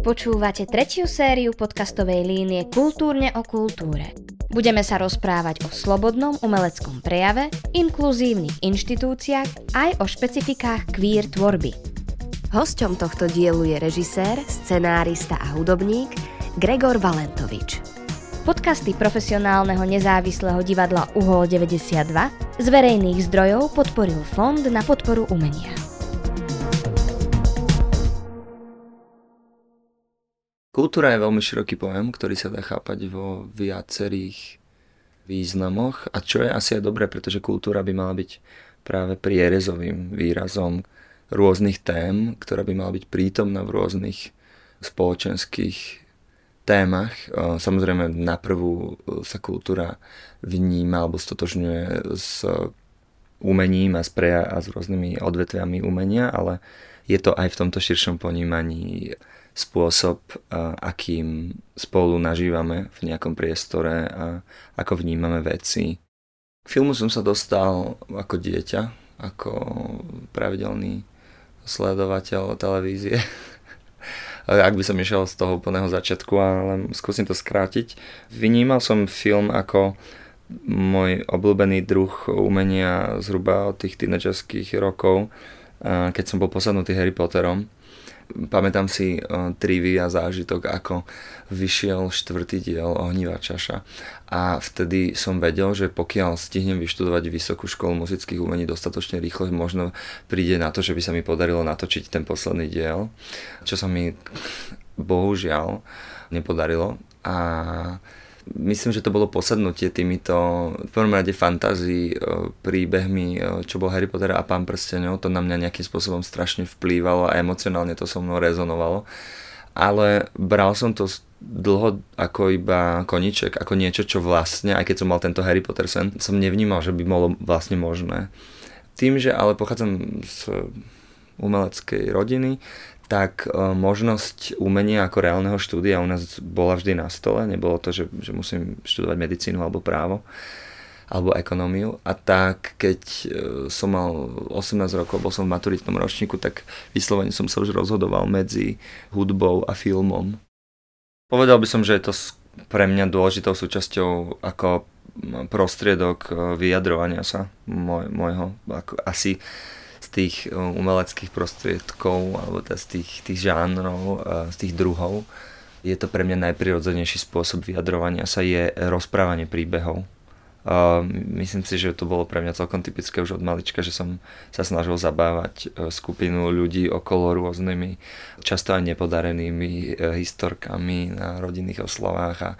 Počúvate tretiu sériu podcastovej línie Kultúrne o kultúre. Budeme sa rozprávať o slobodnom umeleckom prejave, inkluzívnych inštitúciách aj o špecifikách queer tvorby. Hosťom tohto dielu je režisér, scenárista a hudobník Gregor Valentovič. Podcasty profesionálneho nezávislého divadla Uhol 92 z verejných zdrojov podporil Fond na podporu umenia. Kultúra je veľmi široký pojem, ktorý sa dá chápať vo viacerých významoch a čo je asi aj dobré, pretože kultúra by mala byť práve prierezovým výrazom rôznych tém, ktorá by mala byť prítomná v rôznych spoločenských témach. Samozrejme, na prvú sa kultúra vníma alebo stotožňuje s umením a s, preja- a s rôznymi odvetviami umenia, ale je to aj v tomto širšom ponímaní spôsob, akým spolu nažívame v nejakom priestore a ako vnímame veci. K filmu som sa dostal ako dieťa, ako pravidelný sledovateľ televízie. Ak by som išiel z toho úplného začiatku, ale skúsim to skrátiť. Vynímal som film ako môj obľúbený druh umenia zhruba od tých tínedžerských rokov, keď som bol posadnutý Harry Potterom pamätám si uh, trivia zážitok, ako vyšiel štvrtý diel Ohnivá čaša. A vtedy som vedel, že pokiaľ stihnem vyštudovať Vysokú školu muzických umení dostatočne rýchlo, možno príde na to, že by sa mi podarilo natočiť ten posledný diel, čo sa mi bohužiaľ nepodarilo. A myslím, že to bolo posadnutie týmito v prvom rade fantázii, e, príbehmi, e, čo bol Harry Potter a Pán prstenov, to na mňa nejakým spôsobom strašne vplývalo a emocionálne to so mnou rezonovalo. Ale bral som to dlho ako iba koniček, ako niečo, čo vlastne, aj keď som mal tento Harry Potter sen, som nevnímal, že by bolo vlastne možné. Tým, že ale pochádzam z umeleckej rodiny, tak e, možnosť umenia ako reálneho štúdia u nás bola vždy na stole. Nebolo to, že, že musím študovať medicínu alebo právo alebo ekonómiu. A tak, keď e, som mal 18 rokov, bol som v maturitnom ročníku, tak vyslovene som sa už rozhodoval medzi hudbou a filmom. Povedal by som, že je to pre mňa dôležitou súčasťou ako prostriedok e, vyjadrovania sa môjho, ako asi tých eh, umeleckých prostriedkov alebo teda z tých, tých žánrov, eh, z tých druhov, je to pre mňa najprirodzenejší spôsob vyjadrovania sa je rozprávanie príbehov. Uh, myslím si, že to bolo pre mňa celkom typické už od malička, že som sa snažil zabávať skupinu ľudí okolo rôznymi, často aj nepodarenými historkami na rodinných oslovách a,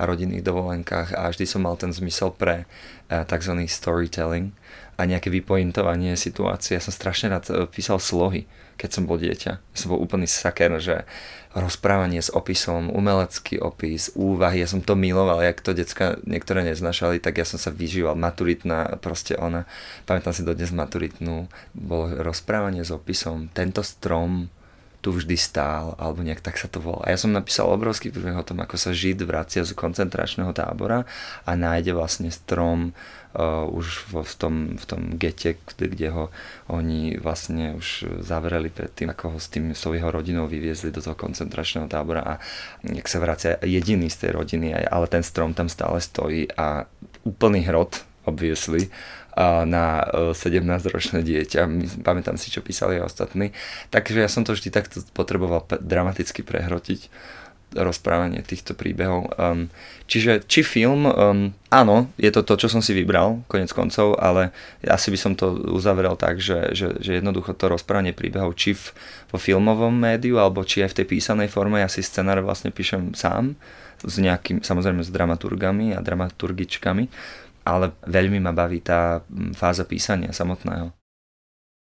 a rodinných dovolenkách a vždy som mal ten zmysel pre uh, tzv. storytelling a nejaké vypointovanie situácie. Ja som strašne rád e, písal slohy, keď som bol dieťa. Ja som bol úplný saker, že rozprávanie s opisom, umelecký opis, úvahy, ja som to miloval, jak to decka niektoré neznašali, tak ja som sa vyžíval. Maturitná, proste ona, pamätám si dodnes maturitnú, bolo rozprávanie s opisom, tento strom tu vždy stál, alebo nejak tak sa to volá. A ja som napísal obrovský príbeh o tom, ako sa Žid vracia z koncentračného tábora a nájde vlastne strom uh, už v, v, tom, v tom gete, kde, kde ho oni vlastne už zavreli predtým, ako ho s tým svojho rodinou vyviezli do toho koncentračného tábora a jak sa vracia jediný z tej rodiny, ale ten strom tam stále stojí a úplný hrot obviesli na 17-ročné e, dieťa. Pamätám si, čo písali aj ostatní. Takže ja som to vždy takto potreboval dramaticky prehrotiť rozprávanie týchto príbehov. Um, čiže či film, um, áno, je to to, čo som si vybral, konec koncov, ale asi by som to uzavrel tak, že, že, že jednoducho to rozprávanie príbehov, či v, vo filmovom médiu, alebo či aj v tej písanej forme, ja si scenár vlastne píšem sám, s nejakým, samozrejme s dramaturgami a dramaturgičkami ale veľmi ma baví tá fáza písania samotného.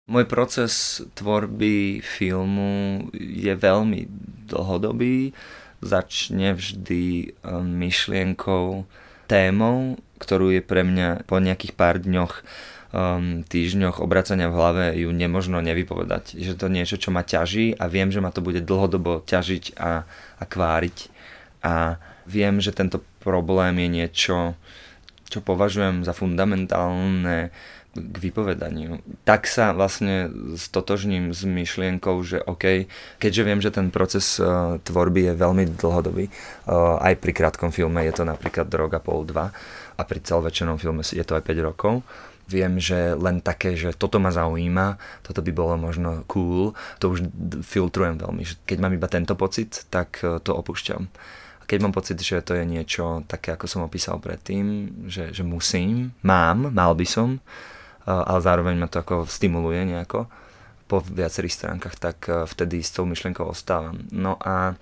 Môj proces tvorby filmu je veľmi dlhodobý. Začne vždy myšlienkou, témou, ktorú je pre mňa po nejakých pár dňoch um, týždňoch obracania v hlave ju nemožno nevypovedať. Že to niečo, čo ma ťaží a viem, že ma to bude dlhodobo ťažiť a, a kváriť. A viem, že tento problém je niečo, čo považujem za fundamentálne k vypovedaniu. Tak sa vlastne stotožním s myšlienkou, že OK, keďže viem, že ten proces uh, tvorby je veľmi dlhodobý, uh, aj pri krátkom filme je to napríklad Droga pol 2 a pri celovečernom filme je to aj 5 rokov, viem, že len také, že toto ma zaujíma, toto by bolo možno cool, to už filtrujem veľmi. Keď mám iba tento pocit, tak uh, to opúšťam keď mám pocit, že to je niečo také, ako som opísal predtým, že, že musím, mám, mal by som, ale zároveň ma to ako stimuluje nejako po viacerých stránkach, tak e, vtedy s tou myšlienkou ostávam. No a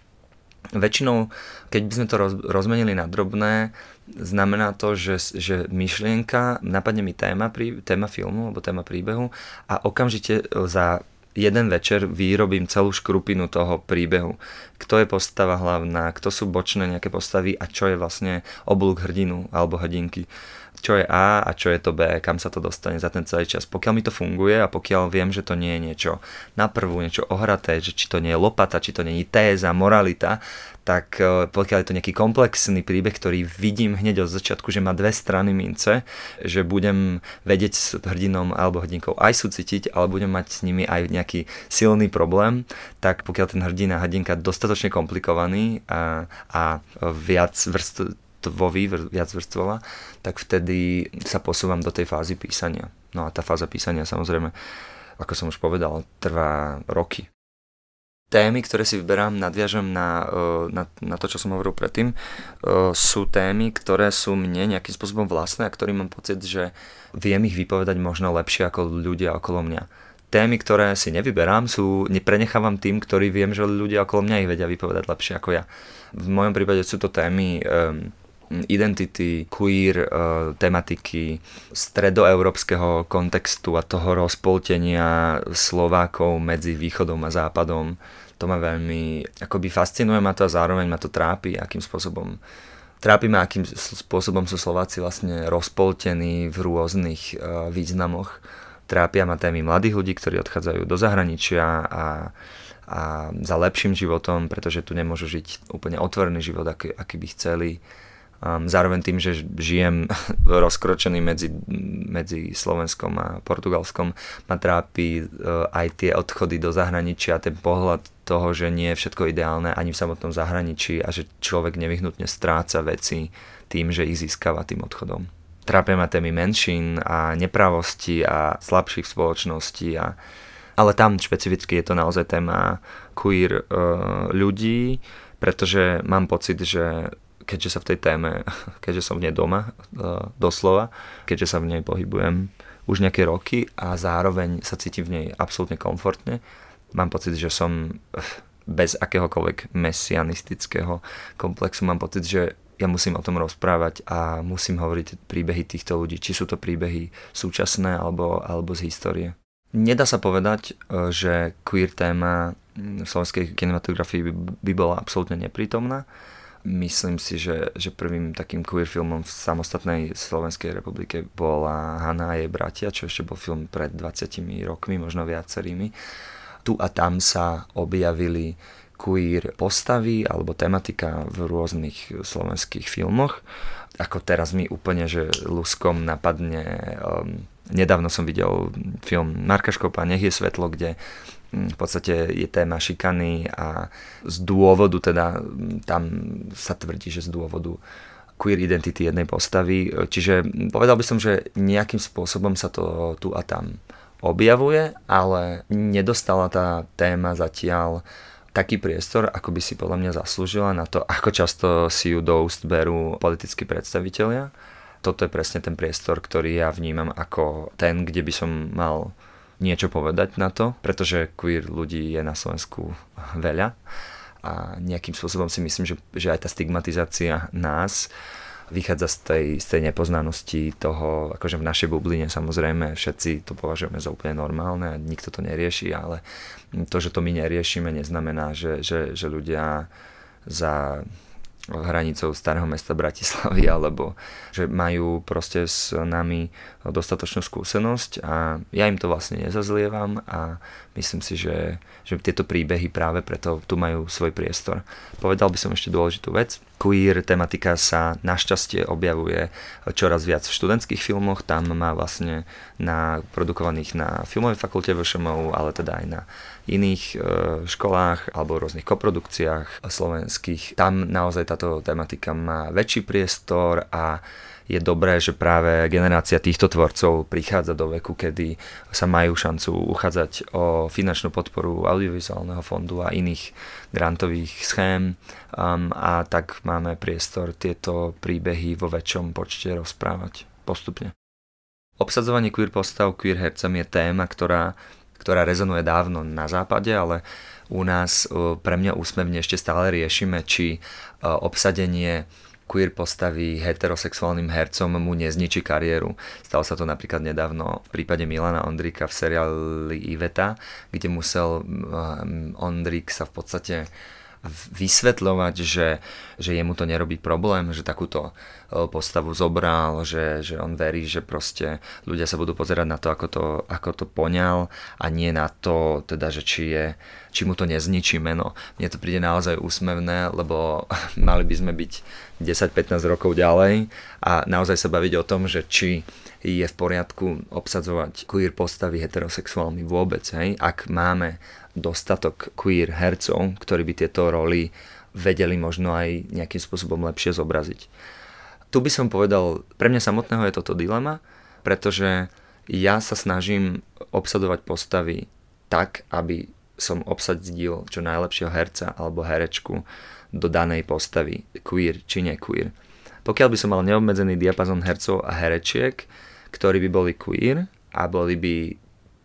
väčšinou, keď by sme to roz, rozmenili na drobné, znamená to, že, že myšlienka, napadne mi téma, téma filmu alebo téma príbehu a okamžite za jeden večer vyrobím celú škrupinu toho príbehu. Kto je postava hlavná, kto sú bočné nejaké postavy? A čo je vlastne oblúk hrdinu alebo hrdinky čo je A a čo je to B, kam sa to dostane za ten celý čas. Pokiaľ mi to funguje a pokiaľ viem, že to nie je niečo na prvú, niečo ohraté, že či to nie je lopata, či to nie je téza, moralita, tak e, pokiaľ je to nejaký komplexný príbeh, ktorý vidím hneď od začiatku, že má dve strany mince, že budem vedieť s hrdinom alebo hrdinkou aj súcitiť, ale budem mať s nimi aj nejaký silný problém, tak pokiaľ ten hrdina hrdinka dostatočne komplikovaný a, a viac vrst, vrstvový, viac vrstvová, tak vtedy sa posúvam do tej fázy písania. No a tá fáza písania samozrejme, ako som už povedal, trvá roky. Témy, ktoré si vyberám, nadviažem na, e, na, na to, čo som hovoril predtým, e, sú témy, ktoré sú mne nejakým spôsobom vlastné a ktorým mám pocit, že viem ich vypovedať možno lepšie ako ľudia okolo mňa témy, ktoré si nevyberám, sú, neprenechávam tým, ktorí viem, že ľudia okolo mňa ich vedia vypovedať lepšie ako ja. V mojom prípade sú to témy um, identity, queer uh, tematiky, stredoeurópskeho kontextu a toho rozpoltenia Slovákov medzi východom a západom. To ma veľmi akoby fascinuje ma to a zároveň ma to trápi, akým spôsobom trápi ma, akým spôsobom sú Slováci vlastne rozpoltení v rôznych uh, významoch. Trápia ma témy mladých ľudí, ktorí odchádzajú do zahraničia a a za lepším životom, pretože tu nemôžu žiť úplne otvorený život, aký, aký by chceli Um, zároveň tým, že žijem rozkročený medzi, medzi Slovenskom a Portugalskom, ma trápi uh, aj tie odchody do zahraničia, ten pohľad toho, že nie je všetko ideálne ani v samotnom zahraničí a že človek nevyhnutne stráca veci tým, že ich získava tým odchodom. Trápia ma témy menšín a nepravosti a slabších spoločností a ale tam špecificky je to naozaj téma queer uh, ľudí, pretože mám pocit, že keďže sa v tej téme, keďže som v nej doma, e, doslova, keďže sa v nej pohybujem už nejaké roky a zároveň sa cítim v nej absolútne komfortne, mám pocit, že som bez akéhokoľvek mesianistického komplexu, mám pocit, že ja musím o tom rozprávať a musím hovoriť príbehy týchto ľudí, či sú to príbehy súčasné alebo, alebo z histórie. Nedá sa povedať, e, že queer téma v slovenskej kinematografii by, by bola absolútne neprítomná Myslím si, že, že prvým takým queer filmom v samostatnej Slovenskej republike bola Hanna a jej bratia, čo ešte bol film pred 20 rokmi, možno viacerými. Tu a tam sa objavili queer postavy alebo tematika v rôznych slovenských filmoch. Ako teraz mi úplne, že luskom napadne um, nedávno som videl film Marka Škopa Nech je svetlo, kde v podstate je téma šikany a z dôvodu teda tam sa tvrdí, že z dôvodu queer identity jednej postavy. Čiže povedal by som, že nejakým spôsobom sa to tu a tam objavuje, ale nedostala tá téma zatiaľ taký priestor, ako by si podľa mňa zaslúžila na to, ako často si ju do úst berú politickí predstavitelia. Toto je presne ten priestor, ktorý ja vnímam ako ten, kde by som mal niečo povedať na to, pretože queer ľudí je na Slovensku veľa a nejakým spôsobom si myslím, že, že aj tá stigmatizácia nás vychádza z tej, z tej nepoznanosti toho, akože v našej bubline samozrejme všetci to považujeme za úplne normálne a nikto to nerieši, ale to, že to my neriešime, neznamená, že, že, že ľudia za hranicou starého mesta Bratislavy, alebo že majú proste s nami dostatočnú skúsenosť a ja im to vlastne nezazlievam a myslím si, že, že tieto príbehy práve preto tu majú svoj priestor. Povedal by som ešte dôležitú vec, Queer tematika sa našťastie objavuje čoraz viac v študentských filmoch, tam má vlastne na produkovaných na filmovej fakulte VŠMU, ale teda aj na iných e, školách alebo rôznych koprodukciách slovenských. Tam naozaj táto tematika má väčší priestor a je dobré, že práve generácia týchto tvorcov prichádza do veku, kedy sa majú šancu uchádzať o finančnú podporu audiovizuálneho fondu a iných grantových schém um, a tak máme priestor tieto príbehy vo väčšom počte rozprávať postupne. Obsadzovanie queer postav queer hercem je téma, ktorá, ktorá rezonuje dávno na západe, ale u nás uh, pre mňa úsmevne ešte stále riešime, či uh, obsadenie queer postavy heterosexuálnym hercom mu nezničí kariéru. Stalo sa to napríklad nedávno v prípade Milana Ondrika v seriáli Iveta, kde musel Ondrik sa v podstate vysvetľovať, že, že jemu to nerobí problém, že takúto e, postavu zobral, že, že on verí, že proste ľudia sa budú pozerať na to, ako to, ako to poňal a nie na to, teda, že či, je, či mu to nezničí meno. Mne to príde naozaj úsmevné, lebo mali by sme byť 10-15 rokov ďalej a naozaj sa baviť o tom, že či je v poriadku obsadzovať queer postavy heterosexuálmi vôbec, hej? ak máme dostatok queer hercov, ktorí by tieto roly vedeli možno aj nejakým spôsobom lepšie zobraziť. Tu by som povedal, pre mňa samotného je toto dilema, pretože ja sa snažím obsadovať postavy tak, aby som obsadil čo najlepšieho herca alebo herečku do danej postavy, queer či nequeer. Pokiaľ by som mal neobmedzený diapazon hercov a herečiek, ktorí by boli queer a boli by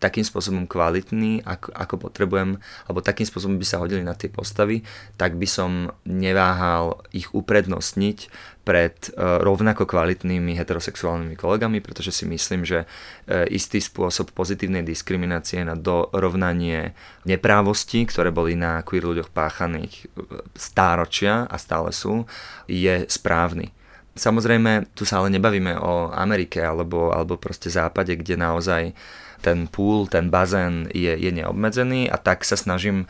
takým spôsobom kvalitní, ako, ako potrebujem, alebo takým spôsobom by sa hodili na tie postavy, tak by som neváhal ich uprednostniť pred uh, rovnako kvalitnými heterosexuálnymi kolegami, pretože si myslím, že uh, istý spôsob pozitívnej diskriminácie na dorovnanie neprávostí, ktoré boli na queer ľuďoch páchaných uh, stáročia a stále sú, je správny. Samozrejme, tu sa ale nebavíme o Amerike alebo, alebo proste západe, kde naozaj ten pool, ten bazén je, je neobmedzený a tak sa snažím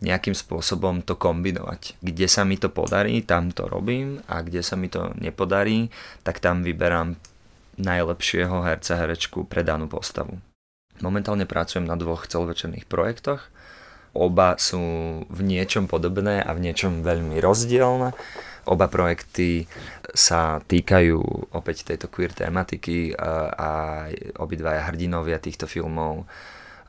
nejakým spôsobom to kombinovať. Kde sa mi to podarí, tam to robím a kde sa mi to nepodarí, tak tam vyberám najlepšieho herca, herečku pre danú postavu. Momentálne pracujem na dvoch celovečerných projektoch. Oba sú v niečom podobné a v niečom veľmi rozdielne. Oba projekty sa týkajú opäť tejto queer tematiky a obidvaja hrdinovia týchto filmov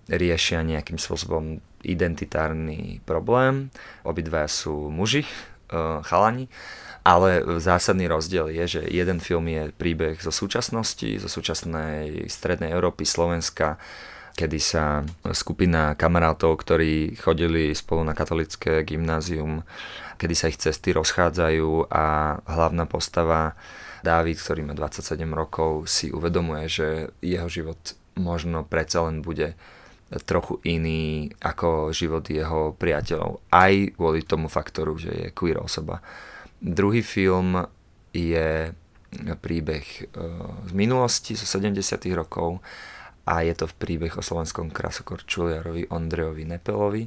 riešia nejakým spôsobom identitárny problém. Obidvaja sú muži, e, chalani, ale zásadný rozdiel je, že jeden film je príbeh zo súčasnosti, zo súčasnej strednej Európy, Slovenska, kedy sa skupina kamarátov, ktorí chodili spolu na katolické gymnázium, kedy sa ich cesty rozchádzajú a hlavná postava Dávid, ktorý má 27 rokov, si uvedomuje, že jeho život možno predsa len bude trochu iný ako život jeho priateľov. Aj kvôli tomu faktoru, že je queer osoba. Druhý film je príbeh e, z minulosti, zo 70 rokov a je to v príbeh o slovenskom krasokorčuliarovi Ondrejovi Nepelovi,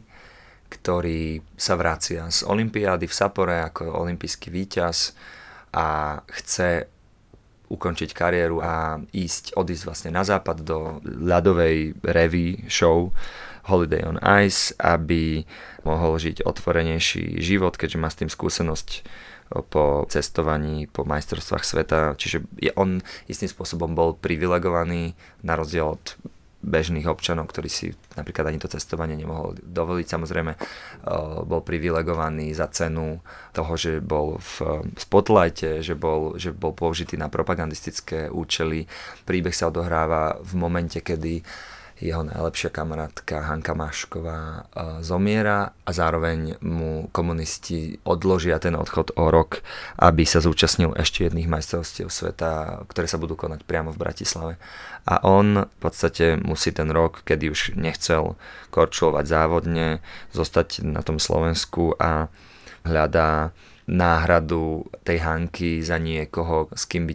ktorý sa vracia z Olympiády v Sapore ako olimpijský víťaz a chce ukončiť kariéru a ísť, odísť vlastne na západ do ľadovej revy show Holiday on Ice, aby mohol žiť otvorenejší život, keďže má s tým skúsenosť po cestovaní, po majstrovstvách sveta, čiže je on istým spôsobom bol privilegovaný na rozdiel od bežných občanov, ktorí si napríklad ani to cestovanie nemohol dovoliť. Samozrejme, eh, bol privilegovaný za cenu toho, že bol v spotlighte, že bol, že bol použitý na propagandistické účely. Príbeh sa odohráva v momente, kedy jeho najlepšia kamarátka Hanka Mašková e, zomiera a zároveň mu komunisti odložia ten odchod o rok, aby sa zúčastnil ešte jedných majstrovstiev sveta, ktoré sa budú konať priamo v Bratislave. A on v podstate musí ten rok, kedy už nechcel korčulovať závodne, zostať na tom Slovensku a hľadá náhradu tej Hanky za niekoho, s kým by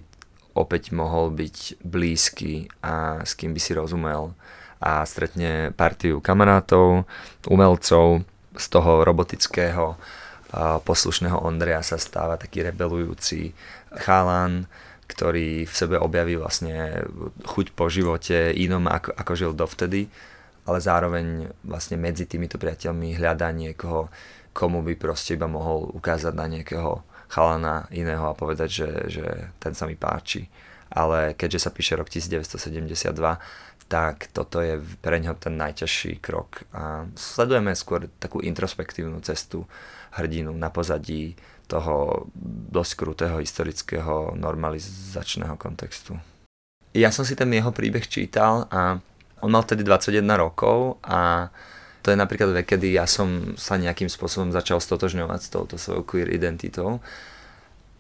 opäť mohol byť blízky a s kým by si rozumel a stretne partiu kamarátov, umelcov z toho robotického poslušného Ondreja sa stáva taký rebelujúci chalan, ktorý v sebe objaví vlastne chuť po živote inom ako, ako žil dovtedy, ale zároveň vlastne medzi týmito priateľmi hľadá niekoho, komu by proste iba mohol ukázať na nejakého chalana iného a povedať, že, že ten sa mi páči. Ale keďže sa píše rok 1972, tak toto je pre ňo ten najťažší krok. A sledujeme skôr takú introspektívnu cestu hrdinu na pozadí toho dosť krutého historického normalizačného kontextu. Ja som si ten jeho príbeh čítal a on mal vtedy 21 rokov a to je napríklad vek, kedy ja som sa nejakým spôsobom začal stotožňovať s touto svojou queer identitou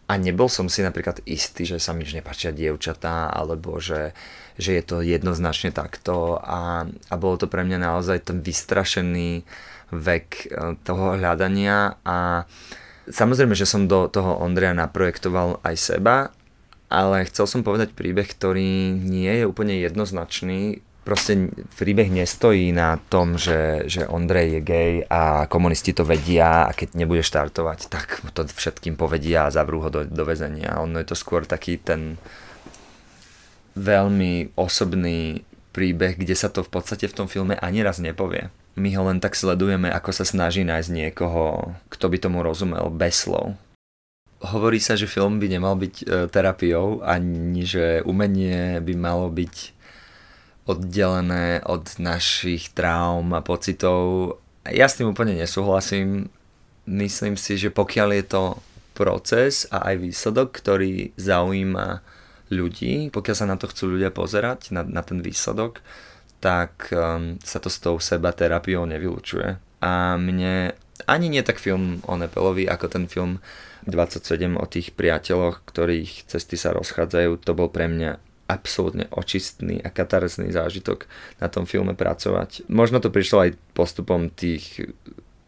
a nebol som si napríklad istý, že sa mi už nepáčia dievčatá alebo že, že je to jednoznačne takto a, a bolo to pre mňa naozaj ten vystrašený vek e, toho hľadania a Samozrejme, že som do toho Ondreja naprojektoval aj seba, ale chcel som povedať príbeh, ktorý nie je úplne jednoznačný. Proste príbeh nestojí na tom, že, že Ondrej je gay a komunisti to vedia a keď nebude štartovať, tak to všetkým povedia a zavrú ho do, do väzenia. Ono je to skôr taký ten veľmi osobný príbeh, kde sa to v podstate v tom filme ani raz nepovie my ho len tak sledujeme, ako sa snaží nájsť niekoho, kto by tomu rozumel bez slov. Hovorí sa, že film by nemal byť e, terapiou, ani že umenie by malo byť oddelené od našich traum a pocitov. Ja s tým úplne nesúhlasím. Myslím si, že pokiaľ je to proces a aj výsledok, ktorý zaujíma ľudí, pokiaľ sa na to chcú ľudia pozerať, na, na ten výsledok, tak um, sa to s tou seba terapiou nevylučuje. A mne ani nie tak film o Nepelovi, ako ten film 27 o tých priateľoch, ktorých cesty sa rozchádzajú, to bol pre mňa absolútne očistný a katarzný zážitok na tom filme pracovať. Možno to prišlo aj postupom tých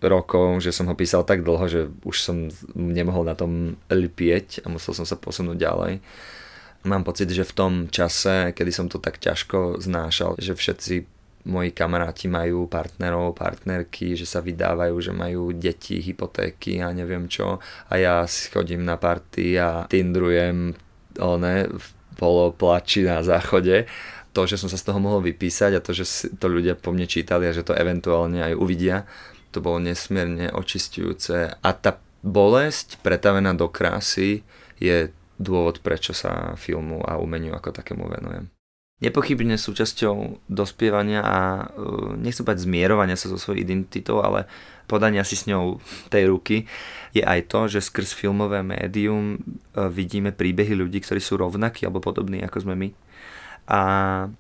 rokov, že som ho písal tak dlho, že už som nemohol na tom lpieť a musel som sa posunúť ďalej mám pocit, že v tom čase, kedy som to tak ťažko znášal, že všetci moji kamaráti majú partnerov, partnerky, že sa vydávajú, že majú deti, hypotéky a neviem čo. A ja chodím na party a tindrujem one, v poloplači na záchode. To, že som sa z toho mohol vypísať a to, že to ľudia po mne čítali a že to eventuálne aj uvidia, to bolo nesmierne očistujúce. A tá bolesť pretavená do krásy je dôvod, prečo sa filmu a umeniu ako takému venujem. Nepochybne súčasťou dospievania a e, nechcem povedať zmierovania sa so svojou identitou, ale podania si s ňou tej ruky, je aj to, že skrz filmové médium e, vidíme príbehy ľudí, ktorí sú rovnakí alebo podobní ako sme my. A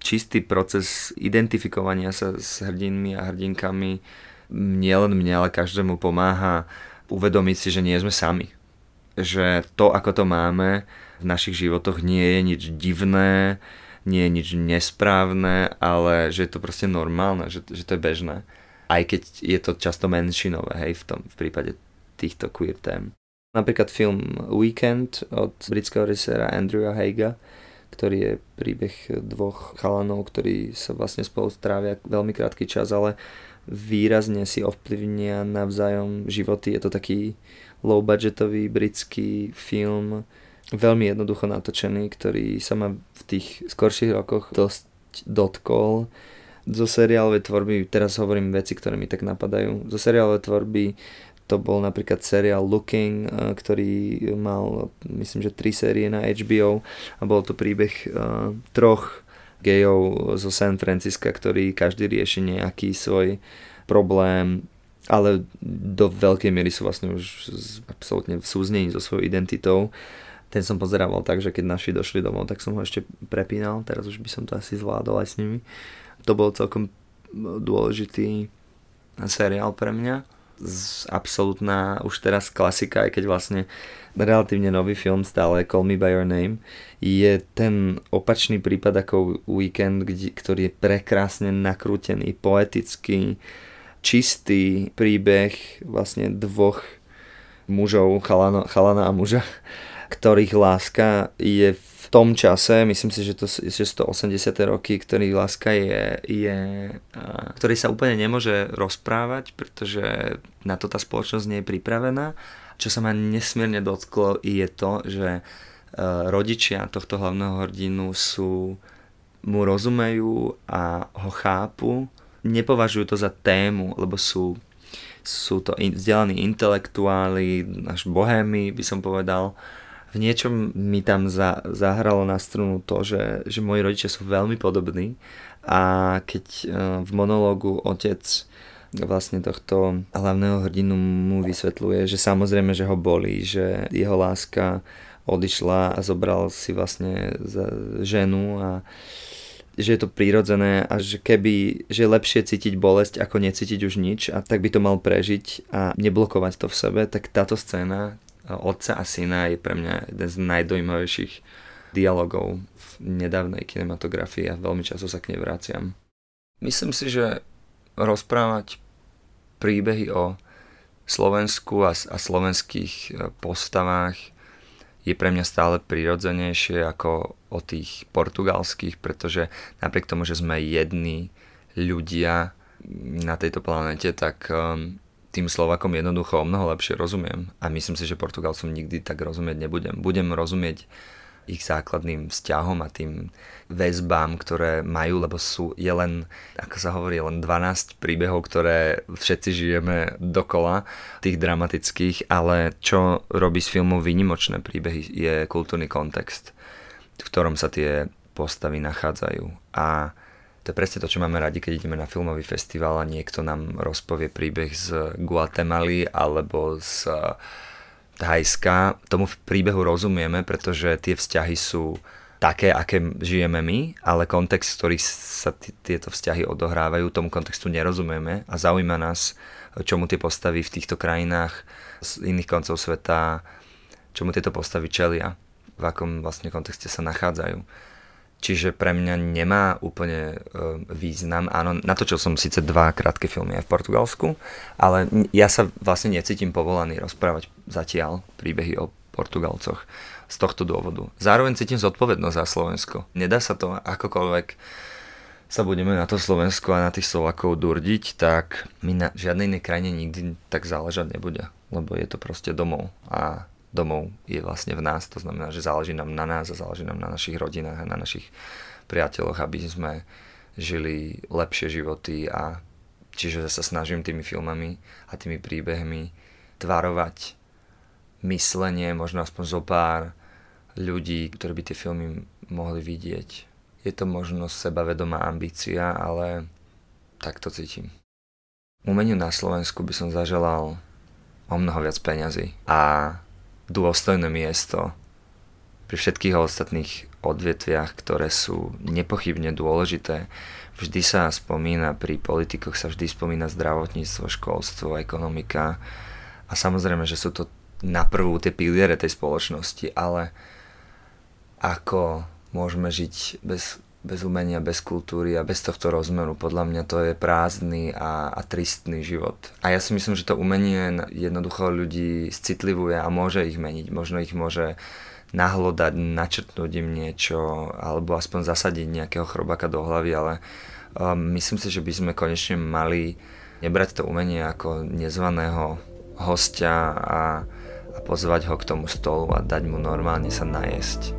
čistý proces identifikovania sa s hrdinmi a hrdinkami nielen mne, ale každému pomáha uvedomiť si, že nie sme sami že to, ako to máme v našich životoch, nie je nič divné, nie je nič nesprávne, ale že je to proste normálne, že, že to je bežné. Aj keď je to často menšinové, hej, v, tom, v prípade týchto queer tém. Napríklad film Weekend od britského režiséra Andrewa Haiga, ktorý je príbeh dvoch chalanov, ktorí sa vlastne spolu strávia veľmi krátky čas, ale výrazne si ovplyvnia navzájom životy. Je to taký low budgetový britský film, veľmi jednoducho natočený, ktorý sa ma v tých skorších rokoch dosť dotkol. Zo seriálovej tvorby, teraz hovorím veci, ktoré mi tak napadajú, zo seriálovej tvorby to bol napríklad seriál Looking, eh, ktorý mal, myslím, že tri série na HBO a bol to príbeh uh, troch gejov zo San Francisca, ktorí každý rieši nejaký svoj problém ale do veľkej miery sú vlastne už absolútne v súznení so svojou identitou. Ten som pozerával tak, že keď naši došli domov, tak som ho ešte prepínal, teraz už by som to asi zvládol aj s nimi. To bol celkom dôležitý seriál pre mňa. Absolutná už teraz klasika, aj keď vlastne relatívne nový film stále Call Me By Your Name je ten opačný prípad ako Weekend, ktorý je prekrásne nakrútený, poetický, čistý príbeh vlastne dvoch mužov, chalana, chalana a muža, ktorých láska je v tom čase, myslím si, že to že 180. roky, ktorých láska je, je ktorý sa úplne nemôže rozprávať, pretože na to tá spoločnosť nie je pripravená. Čo sa ma nesmierne dotklo je to, že rodičia tohto hlavného hrdinu sú mu rozumejú a ho chápu, nepovažujú to za tému, lebo sú, sú to vzdelaní intelektuáli, až bohémy by som povedal. V niečom mi tam za, zahralo na strunu to, že, že moji rodičia sú veľmi podobní a keď e, v monológu otec vlastne tohto hlavného hrdinu mu vysvetľuje, že samozrejme, že ho bolí, že jeho láska odišla a zobral si vlastne ženu a že je to prírodzené a že keby, že je lepšie cítiť bolesť ako necítiť už nič a tak by to mal prežiť a neblokovať to v sebe, tak táto scéna otca a syna je pre mňa jeden z najdojímavejších dialogov v nedávnej kinematografii a veľmi často sa k nej vraciam. Myslím si, že rozprávať príbehy o Slovensku a, a slovenských e, postavách je pre mňa stále prirodzenejšie ako o tých portugalských, pretože napriek tomu, že sme jedni ľudia na tejto planete, tak um, tým Slovakom jednoducho o mnoho lepšie rozumiem. A myslím si, že Portugalcom nikdy tak rozumieť nebudem. Budem rozumieť ich základným vzťahom a tým väzbám, ktoré majú, lebo sú, je len, ako sa hovorí, len 12 príbehov, ktoré všetci žijeme dokola, tých dramatických, ale čo robí z filmu výnimočné príbehy je kultúrny kontext, v ktorom sa tie postavy nachádzajú. A to je presne to, čo máme radi, keď ideme na filmový festival a niekto nám rozpovie príbeh z Guatemaly alebo z Thajska, tomu v príbehu rozumieme, pretože tie vzťahy sú také, aké žijeme my, ale kontext, v ktorý sa t- tieto vzťahy odohrávajú, tomu kontextu nerozumieme a zaujíma nás, čomu tie postavy v týchto krajinách z iných koncov sveta, čomu tieto postavy čelia, v akom vlastne kontexte sa nachádzajú. Čiže pre mňa nemá úplne e, význam. Áno, natočil som síce dva krátke filmy aj v Portugalsku, ale ja sa vlastne necítim povolaný rozprávať zatiaľ príbehy o Portugalcoch z tohto dôvodu. Zároveň cítim zodpovednosť za Slovensko. Nedá sa to akokoľvek sa budeme na to Slovensko a na tých Slovakov durdiť, tak mi na žiadnej inej krajine nikdy tak záležať nebude, lebo je to proste domov a domov je vlastne v nás, to znamená, že záleží nám na nás a záleží nám na našich rodinách a na našich priateľoch, aby sme žili lepšie životy a čiže sa snažím tými filmami a tými príbehmi tvarovať myslenie, možno aspoň zo pár ľudí, ktorí by tie filmy mohli vidieť. Je to možno sebavedomá ambícia, ale tak to cítim. Umeniu na Slovensku by som zaželal o mnoho viac peňazí a dôstojné miesto pri všetkých ostatných odvetviach, ktoré sú nepochybne dôležité. Vždy sa spomína, pri politikoch sa vždy spomína zdravotníctvo, školstvo, ekonomika a samozrejme, že sú to na prvú tie piliere tej spoločnosti, ale ako môžeme žiť bez bez umenia, bez kultúry a bez tohto rozmeru. Podľa mňa to je prázdny a, a tristný život. A ja si myslím, že to umenie jednoducho ľudí citlivuje a môže ich meniť. Možno ich môže nahlodať, načrtnúť im niečo alebo aspoň zasadiť nejakého chrobaka do hlavy, ale um, myslím si, že by sme konečne mali nebrať to umenie ako nezvaného hostia a, a pozvať ho k tomu stolu a dať mu normálne sa najesť.